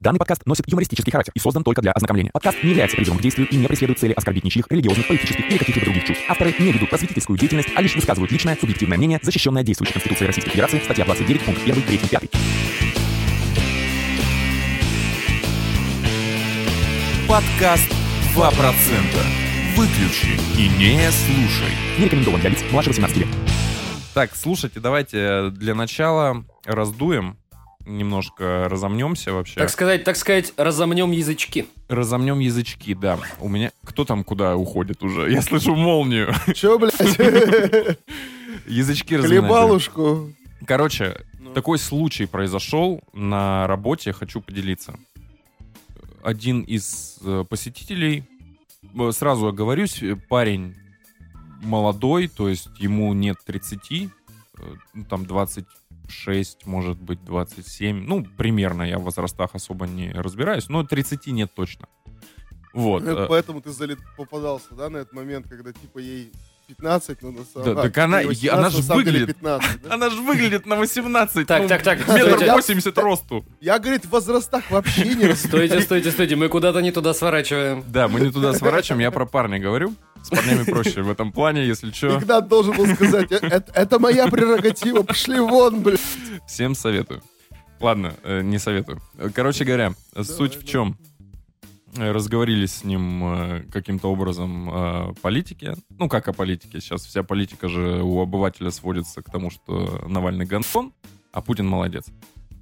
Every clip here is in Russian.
Данный подкаст носит юмористический характер и создан только для ознакомления. Подкаст не является призывом к действию и не преследует цели оскорбить ничьих религиозных, политических или каких-либо других чувств. Авторы не ведут просветительскую деятельность, а лишь высказывают личное, субъективное мнение, защищенное действующей Конституцией Российской Федерации, статья 29, пункт 1, 3, 5. Подкаст 2%. Выключи и не слушай. Не рекомендован для лиц младше 18 лет. Так, слушайте, давайте для начала раздуем, немножко разомнемся вообще. Так сказать, так сказать, разомнем язычки. Разомнем язычки, да. У меня... Кто там куда уходит уже? Я слышу молнию. Че, блядь? Язычки разминать. Хлебалушку. Короче, Ну. такой случай произошел на работе, хочу поделиться. Один из э, посетителей, э, сразу оговорюсь, э, парень молодой, то есть ему нет 30, э, ну, там 26, может быть, 27. Ну, примерно, я в возрастах особо не разбираюсь, но 30 нет точно. Вот. Это э, Поэтому ты залет попадался, да, на этот момент, когда типа ей 15, ну на самом Да, а, так она- ей я- она 18, ж на самом деле выглядит. 15, да? Она же выглядит на 18. Так, ну, так, так, Метр стойте. 80 росту. Я, говорит, в возрастах вообще не Стойте, стойте, стойте, мы куда-то не туда сворачиваем. Да, мы не туда сворачиваем, я про парня говорю. С парнями проще в этом плане, если что. Игнат должен был сказать, «Э, это, моя прерогатива, пошли вон, блядь. Всем советую. Ладно, э, не советую. Короче говоря, суть в чем? Э, Разговорились с ним каким-то образом о политике. Ну, как о политике. Сейчас вся политика же у обывателя сводится к тому, что Навальный гонфон, а Путин молодец.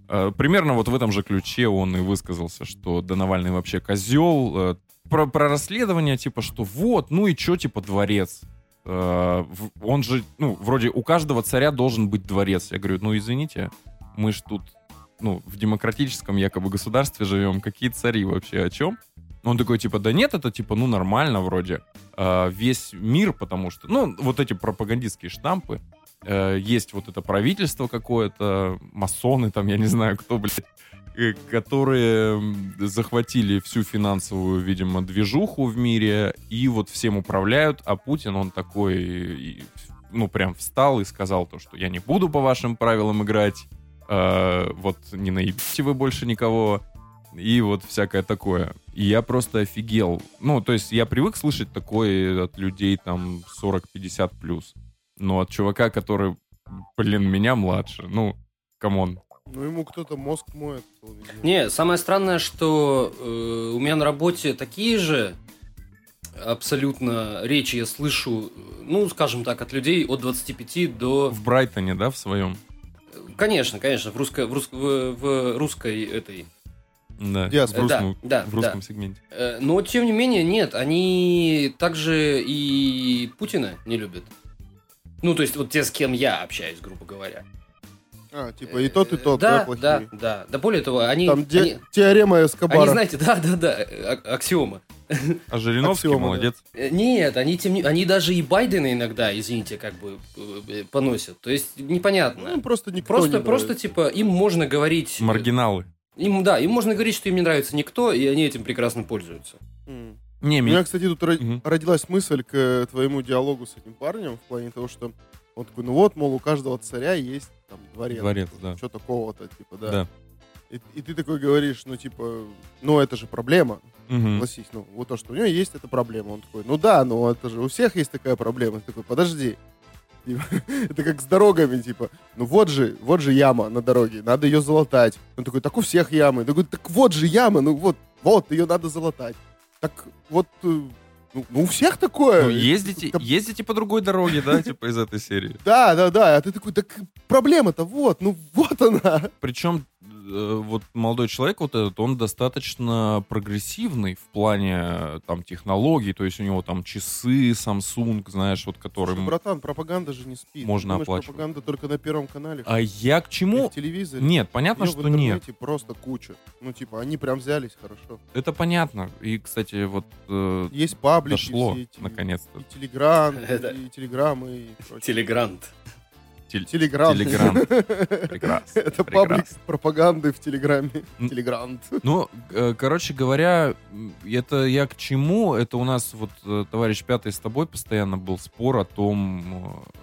Примерно вот в этом же ключе он и высказался, что да Навальный вообще козел. Э, Про, про расследование, типа, что вот, ну и чё, типа, дворец. Э, Он же, ну, вроде у каждого царя должен быть дворец. Я говорю, ну извините, мы ж тут, ну, в демократическом якобы государстве живем. Какие цари вообще, о чем? Он такой, типа, да нет, это, типа, ну, нормально вроде. А, весь мир, потому что, ну, вот эти пропагандистские штампы, э, есть вот это правительство какое-то, масоны там, я не знаю, кто, блядь, э, которые м, захватили всю финансовую, видимо, движуху в мире и вот всем управляют, а Путин, он такой, ну, прям встал и сказал то, что я не буду по вашим правилам играть, э, вот не наебите вы больше никого, и вот всякое такое. И я просто офигел. Ну, то есть я привык слышать такое от людей там 40-50 плюс. Но от чувака, который, блин, меня младше, ну, come on. Ну, ему кто-то мозг моет. Не, самое странное, что э, у меня на работе такие же абсолютно речи я слышу, э, ну, скажем так, от людей от 25 до... В Брайтоне, да, в своем? Конечно, конечно, в, русско... в, рус- в- в русской этой... Да, Диаспора. в русском, Да, да, в русском да. сегменте. Э, Но, тем не менее, нет, они также и Путина не любят. Ну, то есть, вот те, с кем я общаюсь, грубо говоря. А, типа и тот, и тот, да, да, плохие. да, да. Да более того, они... Там де- они- теорема Они, Эскобара. знаете, да, да, да, а- аксиома. А Жириновский Аксиома, молодец. Э, Нет, они тем не... они даже и Байдена иногда, извините, как бы э, поносят. То есть непонятно. Ну, просто никто просто, не просто нравится. типа им можно говорить. э, Маргиналы. Им да, им можно говорить, что им не нравится никто, и они этим прекрасно пользуются. М. Не, У меня, кстати, тут Мгм. родилась мысль к э, твоему диалогу с этим парнем в плане того, что он такой, ну вот, мол, у каждого царя есть там дворец. Дворец, да. Что такого-то, типа, да. Да. И, и ты такой говоришь, ну, типа, ну, это же проблема, Мгм. согласись. Ну, вот то, что у него есть, это проблема. Он такой, ну да, ну это же у всех есть такая проблема. Ты такой, подожди. Типа, Это как с дорогами, типа, ну вот же, вот же яма на дороге, надо ее залатать. Он такой, так у всех ямы. Я говорю, так вот же яма, ну вот, вот, ее надо залатать. Так вот, э, ну, ну, у всех такое. Ну, ездите, Как- ездите по другой дороге, да, типа из этой серии. Да, да, да. А ты такой, так проблема-то вот, ну вот она. Причем вот молодой человек вот этот, он достаточно прогрессивный в плане э, там технологий, то есть у него там часы Samsung, знаешь, вот которым... Слушай, братан, пропаганда же не спит. Можно Ты думаешь, оплачивать. пропаганда только на Первом канале? А я к И чему? в телевизоре? Нет, понятно, что в нет. интернете просто куча. Ну, типа, они прям взялись хорошо. Это понятно. И, кстати, вот э, Есть паблики дошло эти. наконец-то. И телеграм, и телеграммы, и. Телегрант. Тель- Телеграм. Телеграм. Прекрасно. Это паблик пропаганды в Телеграме. Телегрант. Ну, э, короче говоря, это я к чему? Это у нас вот, э, товарищ Пятый, с тобой постоянно был спор о том, э,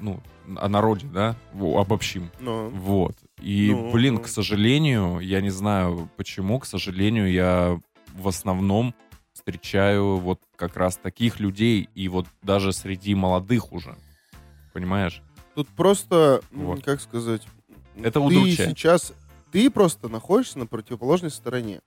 ну, о народе, да? Обобщим. Но Вот. И, Ну, блин, ну. к сожалению, я не знаю почему, к сожалению, я в основном встречаю вот как раз таких людей, и вот даже среди молодых уже. Понимаешь? Тут просто, Вот. как сказать, Это ты удручает. сейчас, ты просто находишься на противоположной стороне.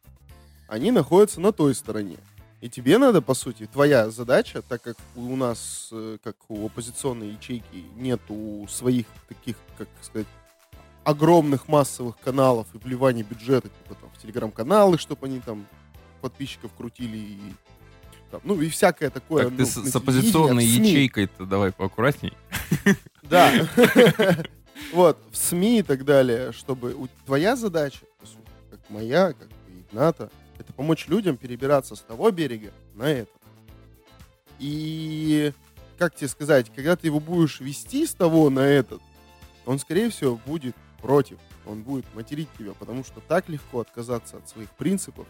Они находятся на той стороне. И тебе надо, по сути, твоя задача, так как у нас, э, как у оппозиционной ячейки, нету своих таких, как сказать, огромных массовых каналов и вливания бюджета, типа там в телеграм-каналы, чтобы они там подписчиков крутили и там, ну и всякое такое. Так ну, ты с, с оппозиционной ячейкой-то давай поаккуратней. Да. Вот, в СМИ и так далее, чтобы твоя задача, как моя, как и Игната, это помочь людям перебираться с того берега на этот. И, как тебе сказать, когда ты его будешь вести с того на этот, он, скорее всего, будет против. Он будет материть тебя, потому что так легко отказаться от своих принципов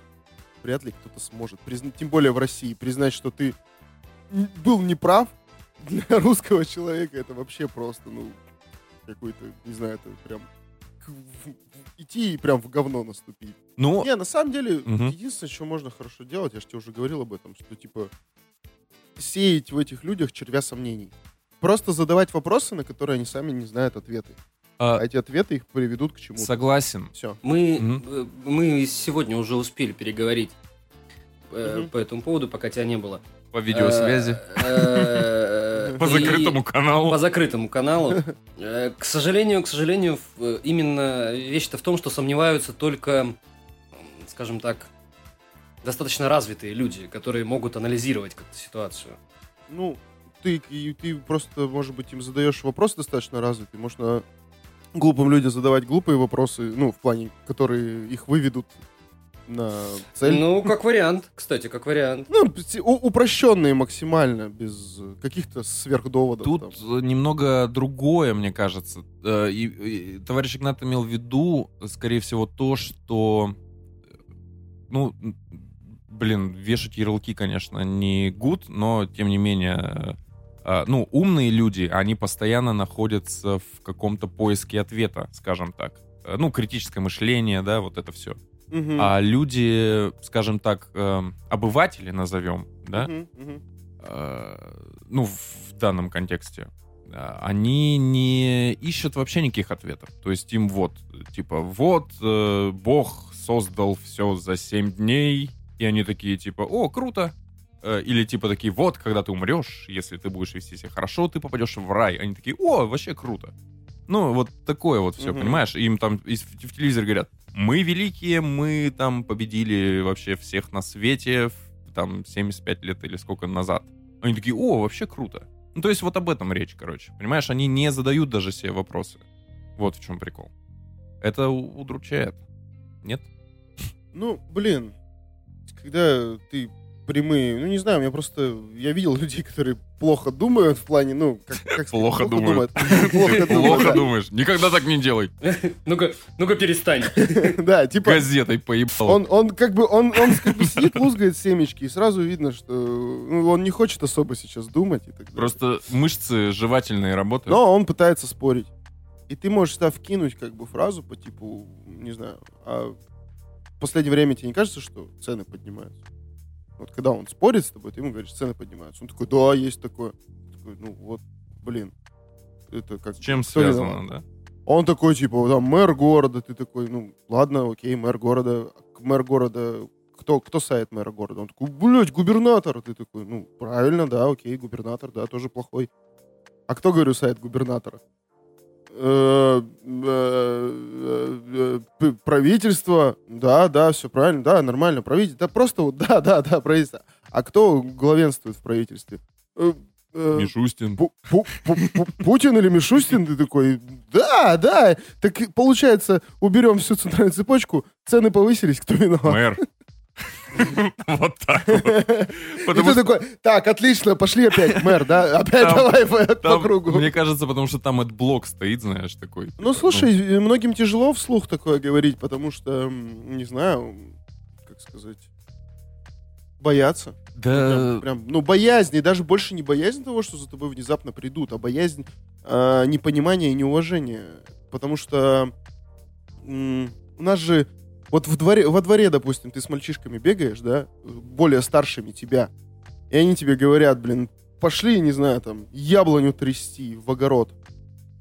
вряд ли кто-то сможет. Призна- Тем более в России. Признать, что ты был неправ, для русского человека это вообще просто, ну, какой-то, не знаю, это прям идти и прям в говно наступить. Ну, Не, на самом деле, Мгм. единственное, что можно хорошо делать, я же тебе уже говорил об этом, что, типа, сеять в этих людях червя сомнений. Просто задавать вопросы, на которые они сами не знают ответы. А, А эти ответы их приведут к чему-то. согласен. Все. Мы, э, мы сегодня уже успели переговорить Мгм. по этому поводу, пока тебя не было. По видеосвязи. Э, По закрытому каналу. По закрытому каналу. К сожалению, к сожалению, именно вещь-то в том, что сомневаются только, скажем так, достаточно развитые люди, которые могут анализировать как-то ситуацию. Ну, ты, ты просто, может быть, им задаешь вопрос достаточно развитый. Можно глупым людям задавать глупые вопросы, ну, в плане, которые их выведут на цель. Ну, как вариант, кстати, как вариант. Ну, упрощенные максимально, без э, каких-то сверхдоводов. Тут там. немного другое, мне кажется. Э, И, и товарищ Игнат имел в виду, скорее всего, то, что, ну, блин, вешать ярлыки, конечно, не гуд, но, тем не менее, ну, умные люди, они постоянно находятся в каком-то поиске ответа, скажем так. Э, Ну, критическое мышление, да, вот это все. Мгм. А люди, скажем так, э, обыватели назовем, да, мгм. э, ну, в данном контексте, э, они не ищут вообще никаких ответов. То есть им вот, типа, вот, Бог создал все за 7 дней, и они такие, типа, о, круто. Э, Или типа такие, вот, когда ты умрешь, если ты будешь вести себя хорошо, ты попадешь в рай. Они такие, о, вообще круто. Ну, вот такое вот все, Мгм. понимаешь? Им там из- в телевизоре говорят, мы великие, мы там победили вообще всех на свете, там, 75 лет или сколько назад. Они такие, о, вообще круто. Ну, то есть вот об этом речь, короче. Понимаешь, они не задают даже себе вопросы. Вот в чем прикол. Это удручает. Нет? Ну, блин, когда ты прямые, ну не знаю, мне просто, я видел людей, которые плохо думают в плане, ну, как, Плохо думают. Плохо думаешь. Никогда так не делай. Ну-ка, ну-ка перестань. Да, типа, Газетой поебал. он, он как бы, он, он как бы сидит, лузгает семечки, и сразу видно, что ну, он не хочет особо сейчас думать и так далее. Просто мышцы жевательные работают. Но он пытается спорить. И ты можешь сюда вкинуть как бы фразу по типу, не знаю, а в последнее время тебе не кажется, что цены поднимаются? Вот когда он спорит с тобой, ты ему говоришь, цены поднимаются. Он такой, да, есть такое. Такой, ну вот, блин. Это как С чем связано, да? Он такой, типа, там, мэр города, ты такой, ну, ладно, окей, мэр города. Мэр города, кто, кто сайт мэра города? Он такой, блядь, губернатор. Ты такой, ну, правильно, да, окей, губернатор, да, тоже плохой. А кто, говорю, сайт губернатора? Э, э, э, Правительство, да, да, все правильно, да, нормально, правительство, да, просто вот, да, да, да, правительство. А кто главенствует в правительстве? Мишустин. Пу- Пу- Пу- Пу- Путин или Мишустин, ты такой, да, да, так получается, уберем всю центральную цепочку, цены повысились, кто виноват? Мэр. Вот так вот. И ты такой, так, отлично, пошли опять, мэр, да, опять Там- давай по, кругу. мне кажется, потому что там этот блок стоит, знаешь, такой. Ну, слушай, многим тяжело вслух такое говорить, потому что, не знаю, как сказать, боятся. Да, Прям, прям, ну, боязнь, и даже больше не боязнь того, что за тобой внезапно придут, а боязнь а, непонимания и неуважения. Потому что у нас же вот в дворе, во дворе, допустим, ты с мальчишками бегаешь, да, более старшими тебя, и они тебе говорят, блин, пошли, не знаю, там, яблоню трясти в огород.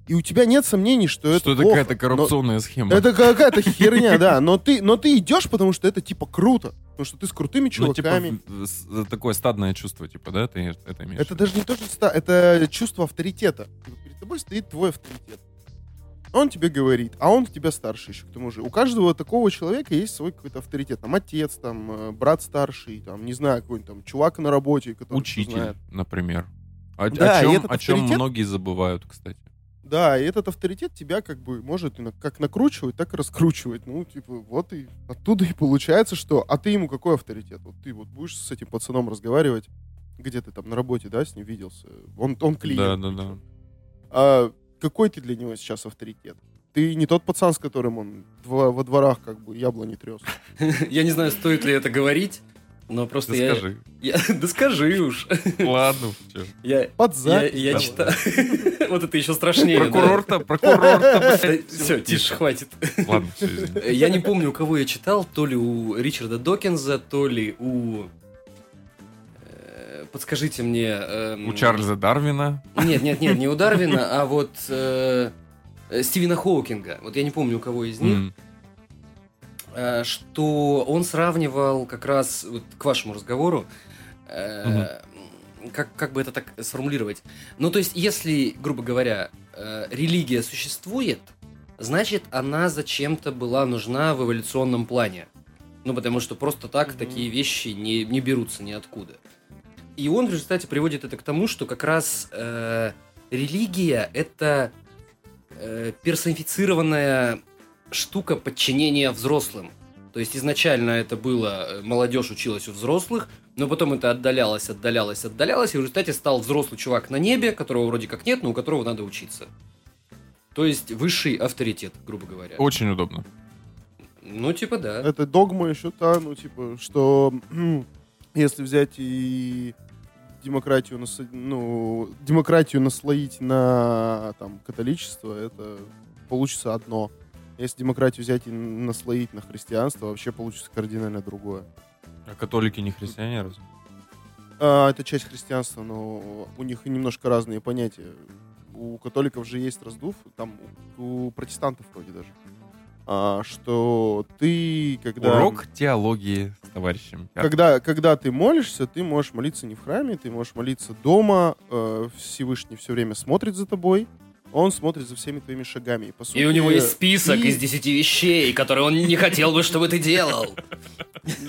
И у тебя нет сомнений, что это Что это какая-то но- коррупционная схема. Это какая-то херня, да. Но ты, но ты идешь, потому что это типа круто. Потому что ты с крутыми Ну, типа, чуваками. в- с- такое стадное чувство, типа, да, ты это имеешь? Это даже не то, что ста- это чувство авторитета. Типа, Перед тобой стоит твой авторитет. Он тебе говорит, а он тебя старше еще к тому же. У каждого такого человека есть свой какой-то авторитет. Там отец, там э, брат старший, там, не знаю, какой-нибудь там чувак на работе, который Учитель, знает. например. О, Да, о чем, этот о чем авторитет- многие забывают, кстати. Да, и этот авторитет тебя как бы может как накручивать, так и раскручивать. Ну, типа, вот и оттуда и получается, что... А ты ему какой авторитет? Вот ты вот будешь с этим пацаном разговаривать, где ты там на работе, да, с ним виделся? Он, он клиент. Да, да, да. А какой ты для него сейчас авторитет? Ты не тот пацан, с которым он дво- во дворах как бы яблони трес. Я не знаю, стоит ли это говорить, но просто Да я... скажи. я- Да скажи уж. Ладно. Я, Под я, запись. я давай. читал... Вот это еще страшнее. Прокурор-то, прокурор-то, блядь. Все, тише, хватит. Ладно. Я не помню, у кого я читал, то ли у Ричарда Докинза, то ли у... Подскажите мне... эм, У Чарльза Дарвина. Нет, нет, нет, не у Дарвина, а вот э, Стивена Хоукинга. Вот я не помню, у кого из них. М, э, что он сравнивал как раз вот к вашему разговору, э, как, как бы это так сформулировать. Ну, то есть, если, грубо говоря, э, религия существует, значит, она зачем-то была нужна в эволюционном плане. Ну, потому что просто так Мгм. такие вещи не, не берутся ниоткуда. И он в результате приводит это к тому, что как раз э, религия это э, персонифицированная штука подчинения взрослым. То есть изначально это было, э, молодежь училась у взрослых, но потом это отдалялось, отдалялось, отдалялось, и в результате стал взрослый чувак на небе, которого вроде как нет, но у которого надо учиться. То есть высший авторитет, грубо говоря. Очень удобно. Ну, типа да. Это догма еще та, ну, типа, что если взять и демократию, наса- ну, демократию наслоить на там, католичество, это получится одно. Если демократию взять и наслоить на христианство, вообще получится кардинально другое. А католики не христиане разве? А, это часть христианства, но у них немножко разные понятия. У католиков же есть раздув, там у протестантов вроде даже. А, что ты, когда... Урок теологии с товарищем. Когда, когда ты молишься, ты можешь молиться не в храме, ты можешь молиться дома. э, Всевышний все время смотрит за тобой. Он смотрит за всеми твоими шагами. И, по сути, И у него есть список и- из 10 вещей, которые он не хотел бы, чтобы ты делал.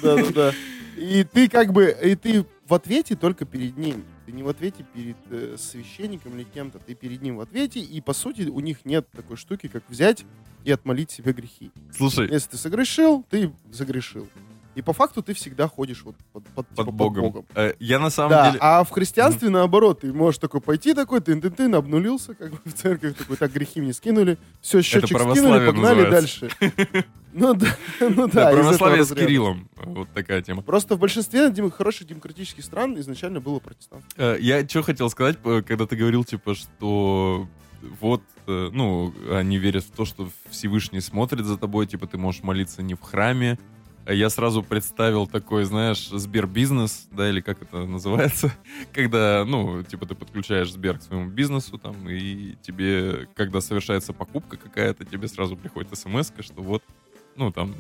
Да-да-да. И ты как бы, и ты в ответе только перед ним. Ты не в ответе перед э, священником или кем-то. Ты перед ним в ответе, и по сути у них нет такой штуки, как взять и отмолить себе грехи. Слушай, Если ты согрешил, ты загрешил. И по факту ты всегда ходишь вот под, под, под типа, Богом. Э, Я на самом Да, деле... а в христианстве наоборот, ты можешь такой пойти такой, ты ты ты обнулился, как бы в церковь такой, так грехи мне скинули, все, счетчик скинули, погнали называется. дальше. Ну да, ну Да, да. православие с. Кириллом. Вот такая тема. Просто в большинстве хороших демократических стран изначально было протестантство. Э, Я что хотел сказать, когда ты говорил, типа, что вот, э, ну, они верят в то, что Всевышний смотрит за тобой, типа, ты можешь молиться не в храме. Я сразу представил такой, знаешь, Сбербизнес, да, или как это называется, когда, ну, типа, ты подключаешь Сбер к своему бизнесу, там, и тебе, когда совершается покупка какая-то, тебе сразу приходит смс что вот, ну, там,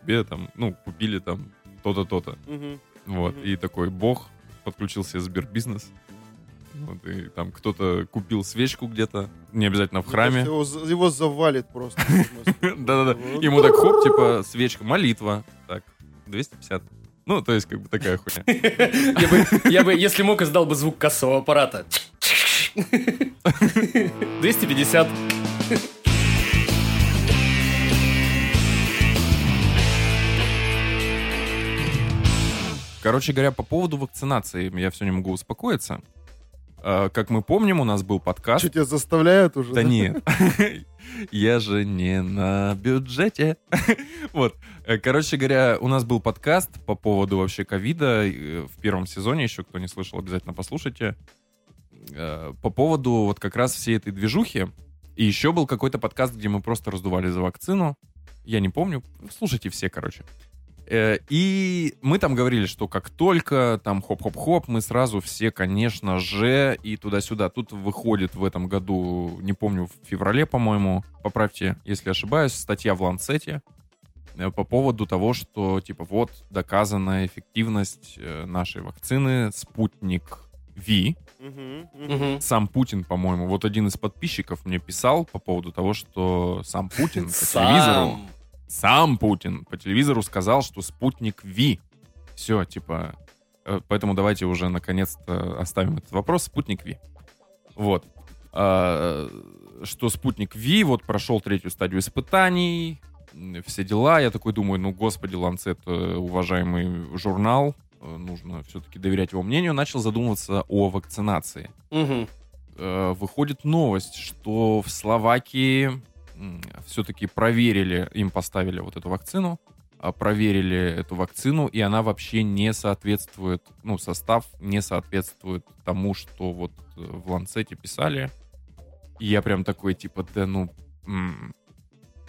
тебе, там, ну, купили, там, то-то, то-то. Вот, Мгм. и такой бог подключил себе Сбербизнес. Вот, и там кто-то купил свечку где-то, не обязательно в храме. Его, его завалит просто. Да-да-да. Ему так хоп, типа, свечка, молитва. Так, 250. Ну, то есть, как бы такая хуйня. Я бы, я бы, если мог, издал бы звук кассового аппарата. 250. Короче говоря, по поводу вакцинации я все не могу успокоиться. А, Как мы помним, у нас был подкаст. Что тебя заставляют уже? Да нет. Я же не на бюджете. Вот. Э, Короче говоря, у нас был подкаст по поводу вообще ковида э, в первом сезоне. Еще кто не слышал, обязательно послушайте. Э, По поводу вот как раз всей этой движухи. И еще был какой-то подкаст, где мы просто раздували за вакцину. Я не помню. Слушайте все, короче. Э, И мы там говорили, что как только там хоп-хоп-хоп, мы сразу все, конечно же, и туда-сюда. Тут выходит в этом году, не помню, в феврале, по-моему, поправьте, если ошибаюсь, статья в Ланцете э, по поводу того, что, типа, вот, доказана эффективность э, нашей вакцины «Спутник Ви». Мгм. Мгм. Сам Путин, по-моему, вот один из подписчиков мне писал по поводу того, что сам Путин по телевизору Сам. Путин по телевизору сказал, что спутник Ви. Все, типа, э, поэтому давайте уже наконец-то оставим этот вопрос. Спутник Ви. Вот. А, что спутник Ви вот прошел третью стадию испытаний, все дела. Я такой думаю, ну, господи, Ланцет, э, уважаемый журнал, э, нужно все-таки доверять его мнению. Начал задумываться о вакцинации э, выходит новость, что в Словакии все-таки проверили, им поставили вот эту вакцину, а, проверили эту вакцину, и она вообще не соответствует, ну, состав не соответствует тому, что вот э, в Ланцете писали. И я прям такой, типа, да ну...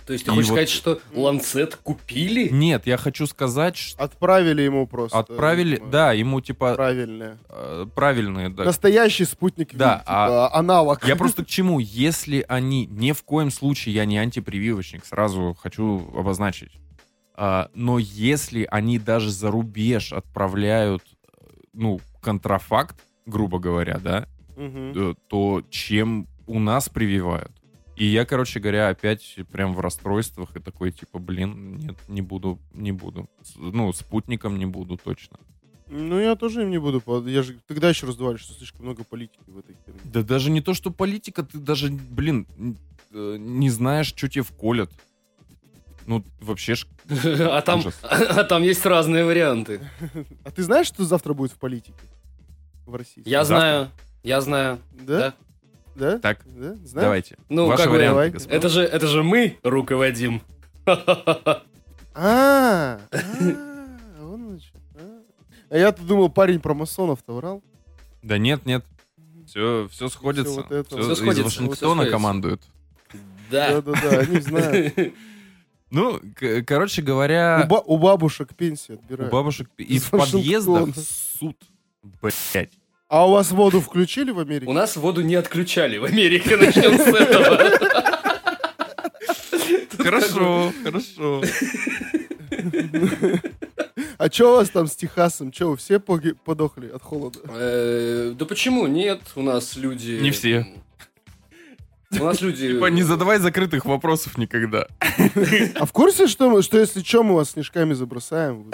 То есть ты И хочешь вот- сказать, что Ланцет купили? Нет, я хочу сказать, что Отправили ему просто. отправили, видимо, да, ему типа Правильное. э, правильные, да, Настоящий спутник Да, Ви, типа, а- аналог. Я просто к чему? Если они ни в коем случае, я не антипрививочник, сразу хочу обозначить. А, но если они даже за рубеж отправляют, э, ну, контрафакт, грубо говоря, да, э, то чем у нас прививают? И я, короче говоря, опять прям в расстройствах и такой, типа, блин, нет, не буду, не буду. С- Ну, спутником не буду точно. Ну, я тоже им не буду. Я же тогда еще раздували, что слишком много политики в этой херне. Да даже не то, что политика, ты даже, блин, э, не знаешь, что тебе вколят. Ну, вообще ж... А там, Ужас. а там есть разные варианты. А ты знаешь, что завтра будет в политике? В России? Я Завтра? знаю, я знаю. Да? Да? Так, Да? Знаешь? давайте. Ну, Ваши как варианты, давай. господа. Это же, это же мы руководим. А, а, а. Я-то думал, парень про масонов-то врал. Да нет, нет. Все, все сходится. вот это Всё вот. Всё из сходится, Вашингтона всё сходится. командуют. Да. Да-да-да, они знают. Ну, короче У, говоря, ба- у бабушек пенсии у отбирают. бабушек и Из в подъездах Вашингтона. суд. Блять. А у вас воду включили в Америке? У нас воду не отключали в Америке, начнем с этого. Хорошо, хорошо. А что у вас там с Техасом? Че, все поги- подохли от холода? Э, Да почему нет? У нас люди... Не все. У нас люди... Типа, не задавай закрытых вопросов никогда. А в курсе, что, мы- что если что, мы вас снежками забросаем?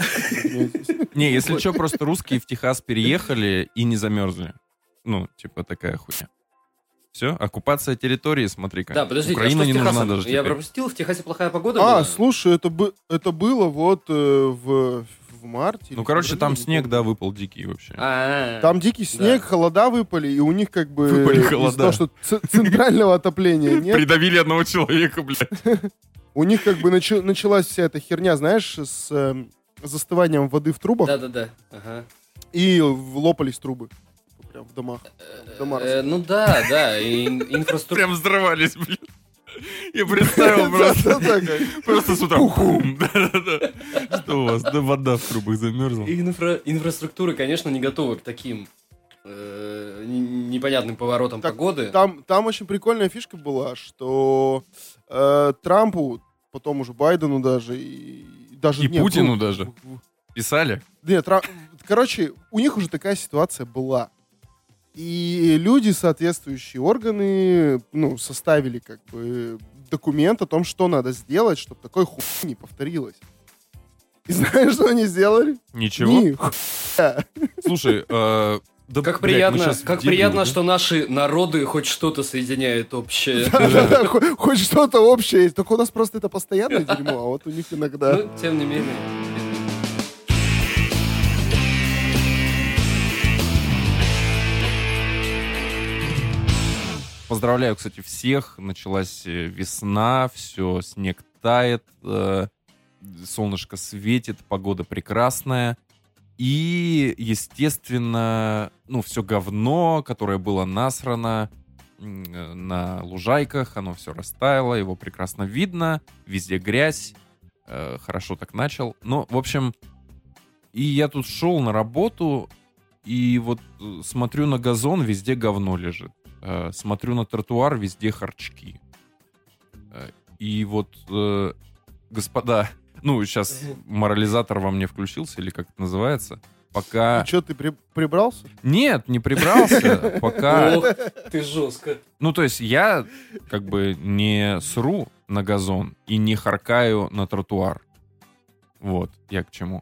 Не, если что, просто русские в Техас переехали и не замерзли. Ну, типа такая хуйня. Все, оккупация территории, смотри-ка. Да, подождите, а Украина с не нужна даже Я теперь. пропустил, в Техасе плохая погода А, была? слушай, это, бы, это было вот э, в, в марте. Ну, короче, там не снег, да, выпал дикий вообще. А, Там дикий снег, Да. холода выпали, и у них как бы... Выпали из-за холода. того, что центрального отопления нет, Придавили одного человека, блядь. у них как бы началась вся эта херня, знаешь, с эм, застыванием воды в трубах, Да-да-да. Ага. и лопались трубы. Прям в домах. В домах. Э, Ну да, да, инфраструктура... Прям взрывались, блин. Я представил просто. Просто с утра. Что у вас? Да вода в трубах замерзла. Инфра- инфраструктура, конечно, не готова к таким э, непонятным поворотам Так, погоды. Там, там очень прикольная фишка была, что э, Трампу, потом уже Байдену даже, и даже... И нет, Путину ну, даже. Писали? Нет, короче, у них уже такая ситуация была. И люди, соответствующие органы, ну, составили как бы документ о том, что надо сделать, чтобы такой хуй не повторилось. И знаешь, что они сделали? Ничего. Ни. Слушай, э, да, Как блядь, приятно, как в дебил, приятно, да? что наши народы хоть что-то соединяют общее. Да-да-да, хо- Хоть что-то общее есть. Только у нас просто это постоянное дерьмо, а вот у них иногда... Ну, тем не менее. Поздравляю, кстати, всех. Началась э, весна, все, снег тает, э, солнышко светит, погода прекрасная. И, естественно, ну, все говно, которое было насрано э, на лужайках, оно все растаяло, его прекрасно видно, везде грязь. Хорошо так начал. Но, в общем, и я тут шел на работу, и вот смотрю на газон, везде говно лежит. Э, смотрю на тротуар, везде харчки. Э, и вот, э, господа, ну, сейчас морализатор во мне включился, или как это называется, пока... И что, ты при- прибрался? Нет, не прибрался, пока... Ох, ты жестко. Ну, то есть я как бы не сру на газон и не харкаю на тротуар. Вот, я к чему.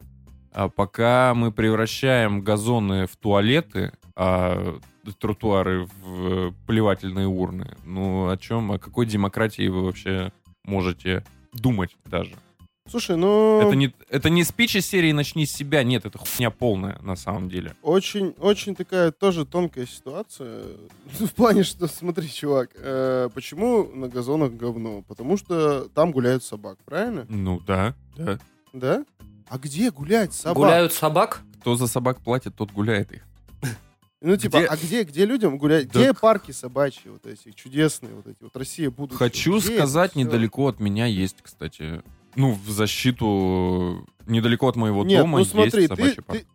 А пока мы превращаем газоны в туалеты, а тротуары в плевательные урны, ну, о чем, о какой демократии вы вообще можете думать даже? Слушай, ну... Это не, это не спич из серии «Начни с себя», нет, это хуйня полная на самом деле. Очень, очень такая тоже тонкая ситуация. В плане, что, смотри, чувак, э, почему на газонах говно? Потому что там гуляют собак, правильно? Ну да, да. Да? А где гулять собак? Гуляют собак? Кто за собак платит, тот гуляет их. Ну, типа, Где- а где, где людям гулять? Да Где парки собачьи вот эти, чудесные вот эти, вот Россия будущего? Хочу Где сказать, недалеко от меня есть, кстати, ну, в защиту, недалеко от моего Нет, дома ну смотри, есть ты, собачий парк. ты-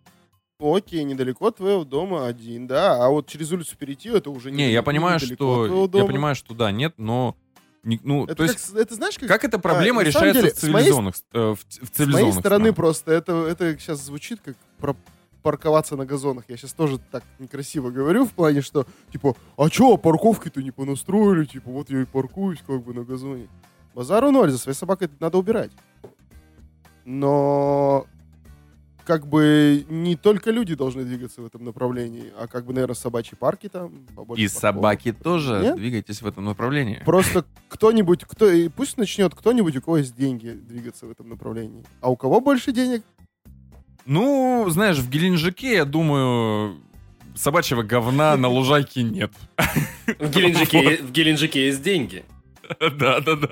Окей, недалеко от твоего дома один, да, а вот через улицу перейти, это уже Не, я понимаю, что... Я понимаю, что да, нет, но... не- ну, Это, то есть, как с- это знаешь, как, как эта проблема а, решается деле, в с моей цивилизованных, э, в, в С цивилизованных моей стороны странах? просто это, это сейчас звучит как про парковаться на газонах. Я сейчас тоже так некрасиво говорю в плане, что типа, а чё, парковки-то не понастроили, типа, вот я и паркуюсь как бы на газоне. Базару ноль, за своей собакой надо убирать. Но как бы не только люди должны двигаться в этом направлении, а как бы, наверное, собачьи парки там побольше. И парковок. собаки тоже Нет? двигайтесь в этом направлении. Просто кто-нибудь, кто, и пусть начнет кто-нибудь, у кого есть деньги, двигаться в этом направлении. А у кого больше денег, Ну, знаешь, в Геленджике, я думаю, собачьего говна на лужайке нет. В Геленджике, в Геленджике есть деньги. Да, да, да.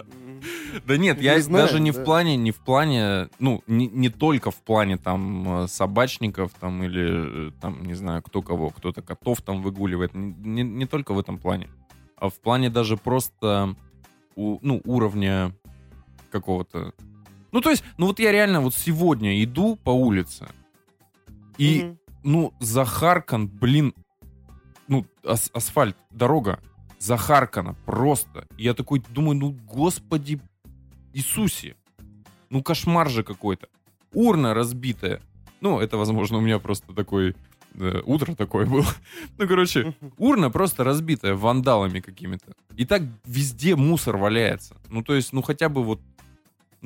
Да нет, Не я даже не в плане, не в плане, ну, не, не только в плане там э, собачников там или э, там, не знаю, кто кого, кто-то котов там выгуливает, не, не- не только в этом плане, а в плане даже просто, у- ну, уровня какого-то. Ну, то есть, ну вот я реально вот сегодня иду по улице, и, мгм. ну, захаркан, блин, ну, ас- асфальт, дорога, захаркана просто. И я такой думаю, ну, господи Иисусе, ну, кошмар же какой-то. Урна разбитая. Ну, это, возможно, у меня просто такой... э, утро такое было. Ну, короче, урна просто разбитая вандалами какими-то. И так везде мусор валяется. Ну, то есть, ну, хотя бы вот...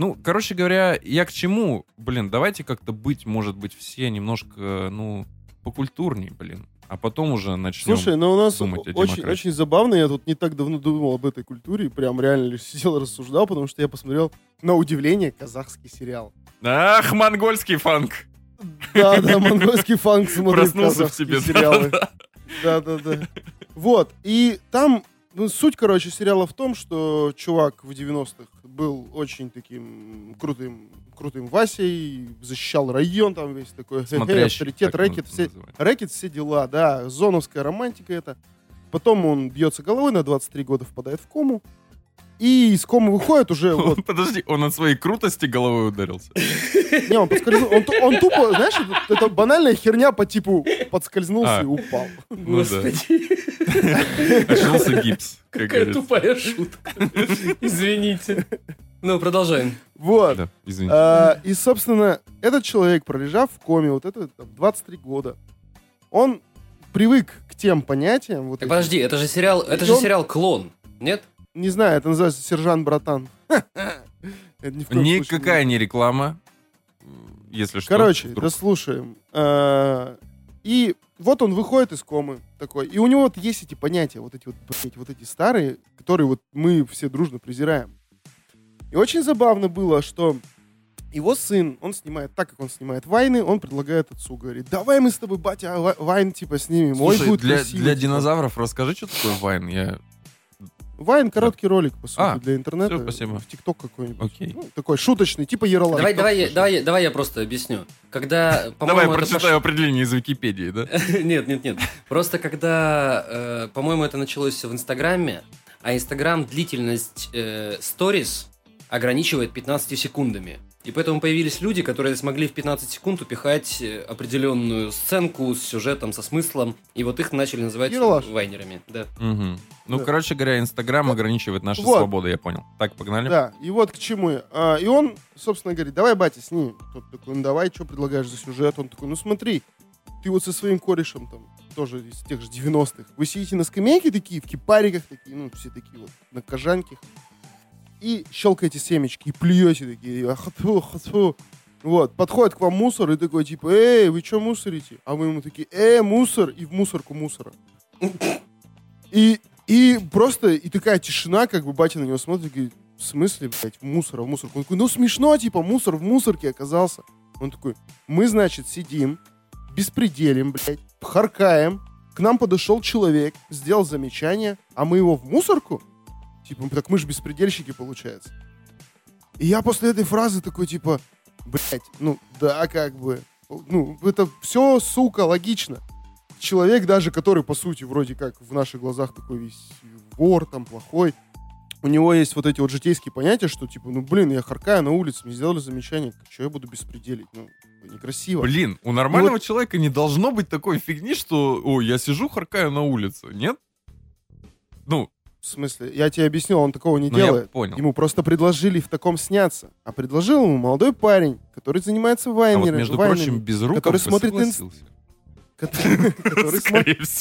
Ну, короче говоря, я к чему? Блин, давайте как-то быть, может быть, все немножко, ну, покультурнее, блин. А потом уже начнем... Слушай, ну у нас думать о очень, демократии. очень забавно, я тут не так давно думал об этой культуре, и прям реально лишь сидел и рассуждал, потому что я посмотрел, на удивление, казахский сериал. Ах, монгольский фанк! Да, да, монгольский фанк смотрит казахские тебе. сериалы. Да, да, да. Вот. И там ну, суть, короче, сериала в том, что чувак в 90-х был очень таким крутым, крутым Васей, защищал район там весь такой, Смотрящий, авторитет, рэкет, все, называют. рэкет, все дела, да, зоновская романтика это. Потом он бьется головой, на 23 года впадает в кому. И из комы выходит уже вот Подожди, он от своей крутости головой ударился. Не, он подскользнулся. Он, он тупо, знаешь, это, это банальная херня по типу подскользнулся А. и упал. Ну. Господи, Ошился гипс, как какая тупая шутка. Извините. Ну, продолжаем. Вот. Да, извините. А, и, собственно, этот человек, пролежав в коме, вот это там, 23 года, он привык к тем понятиям. Вот Так этим. подожди, это же сериал, это И же он- сериал «Клон», нет? Не знаю, это называется коем случае Никакая не реклама, если что. Короче, вдруг. да слушаем. А, И вот он выходит из комы такой, и у него вот есть эти понятия, вот эти вот, блядь, вот эти старые, которые вот мы все дружно презираем. И очень забавно было, что его сын, он снимает, так как он снимает вайны, он предлагает отцу, говорит, давай мы с тобой, батя, ва- вайн типа снимем. Ой, Слушай, будет для, красиво, для типа». динозавров расскажи, что такое Вайн. Я... Вайн короткий ролик, по сути, А, для интернета. всё, спасибо. В ТикТок какой-нибудь. Окей. Ну, такой шуточный, типа Ералаш. Давай, давай, я- давай, давай я просто объясню. Когда, Давай прочитаю определение из Википедии, да? Нет, нет, нет. Просто когда, э, по-моему, это началось в Инстаграме, а Инстаграм длительность э, сторис ограничивает 15 секундами. И поэтому появились люди, которые смогли в 15 секунд упихать э, определенную сценку с сюжетом, со смыслом, и вот их начали называть Ералаш. вайнерами. Да. Мгм. Ну, Да. короче говоря, Инстаграм Да. ограничивает наши Вот. свободы, я понял. Так, погнали? Да, и вот к чему. А, и он, собственно, говорит, давай, батя, сними. Тот такой, ну давай, что предлагаешь за сюжет? Он такой, ну смотри, ты вот со своим корешем там, тоже из тех же 90-х, вы сидите на скамейке такие, в кипариках такие, ну, все такие вот, на кожанке, и щелкаете семечки, и плюете такие, ахату, ахату. Вот, подходит к вам мусор и такой, типа, эй, вы что мусорите? А вы ему такие, эй, мусор, и в мусорку мусора. И, и просто, и такая тишина, как бы батя на него смотрит и говорит, в смысле, блядь, в мусор, в мусорку? Он такой, ну смешно, типа, мусор в мусорке оказался. Он такой, мы, значит, сидим, беспределим, блядь, харкаем, к нам подошел человек, сделал замечание, а мы его в мусорку? Типа, так мы же беспредельщики, получается. И я после этой фразы такой, типа, блядь, ну, да, как бы, ну, это все, сука, логично. Человек даже, который, по сути, вроде как в наших глазах такой весь вор, там, плохой, у него есть вот эти вот житейские понятия, что, типа, ну, блин, я харкаю на улице, мне сделали замечание, что я буду беспределить? Ну, некрасиво. Блин, у нормального человека не должно быть такой фигни, что, о, я сижу, харкаю на улице, нет? Ну, В смысле, я тебе объяснил, он такого не ну я делает. понял. Ему просто предложили в таком сняться. А предложил ему молодой парень, который занимается А вайнерами. вот, между вайнерами, прочим, без рук который смотрит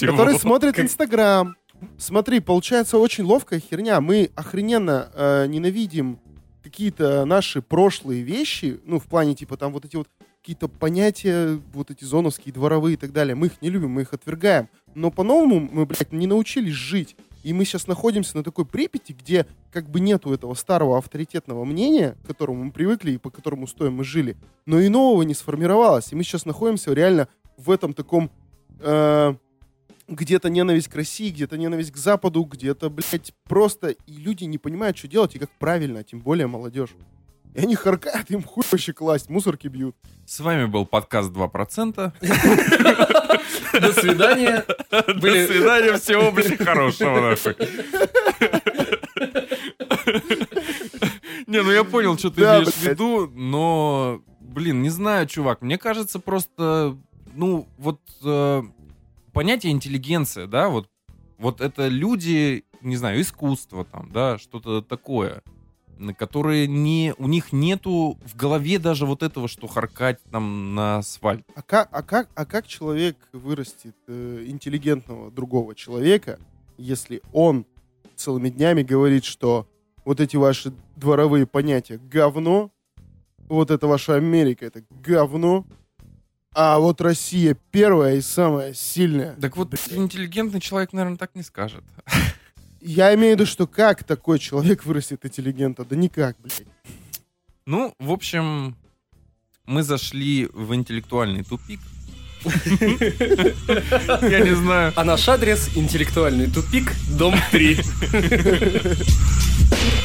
который смотрит Инстаграм. Смотри, получается очень ловкая херня. Мы охрененно э, ненавидим какие-то наши прошлые вещи, ну, в плане, типа, там вот эти вот какие-то понятия, вот эти зоновские, дворовые и так далее. Мы их не любим, мы их отвергаем. Но по-новому мы, блядь, не научились жить. И мы сейчас находимся на такой Припяти, где как бы нету этого старого авторитетного мнения, к которому мы привыкли и по которому стоим мы жили, но и нового не сформировалось. И мы сейчас находимся реально в этом таком э, где-то ненависть к России, где-то ненависть к Западу, где-то, блядь, просто и люди не понимают, что делать и как правильно, а тем более молодежь. И они харкают, им хуй вообще класть, мусорки бьют. С вами был подкаст 2%. До свидания. Были- До свидания, всего, блин, хорошего, нахуй. Не, ну я понял, что ты имеешь в виду, но, блин, не знаю, чувак, мне кажется просто, ну, вот э, понятие интеллигенция, да, вот, вот это люди, не знаю, искусство там, да, что-то такое, которые не, у них нету в голове даже вот этого, что харкать там на асфальт. А как, а как, а как человек вырастет э, интеллигентного другого человека, если он целыми днями говорит, что вот эти ваши дворовые понятия говно, вот это ваша Америка это говно, а вот Россия первая и самая сильная. Так вот, интеллигентный человек, наверное, так не скажет. Я имею в виду, что как такой человек вырастет интеллигента? Да никак, блядь. Ну, в общем, мы зашли в интеллектуальный тупик. Я не знаю. А наш адрес интеллектуальный тупик, дом 3.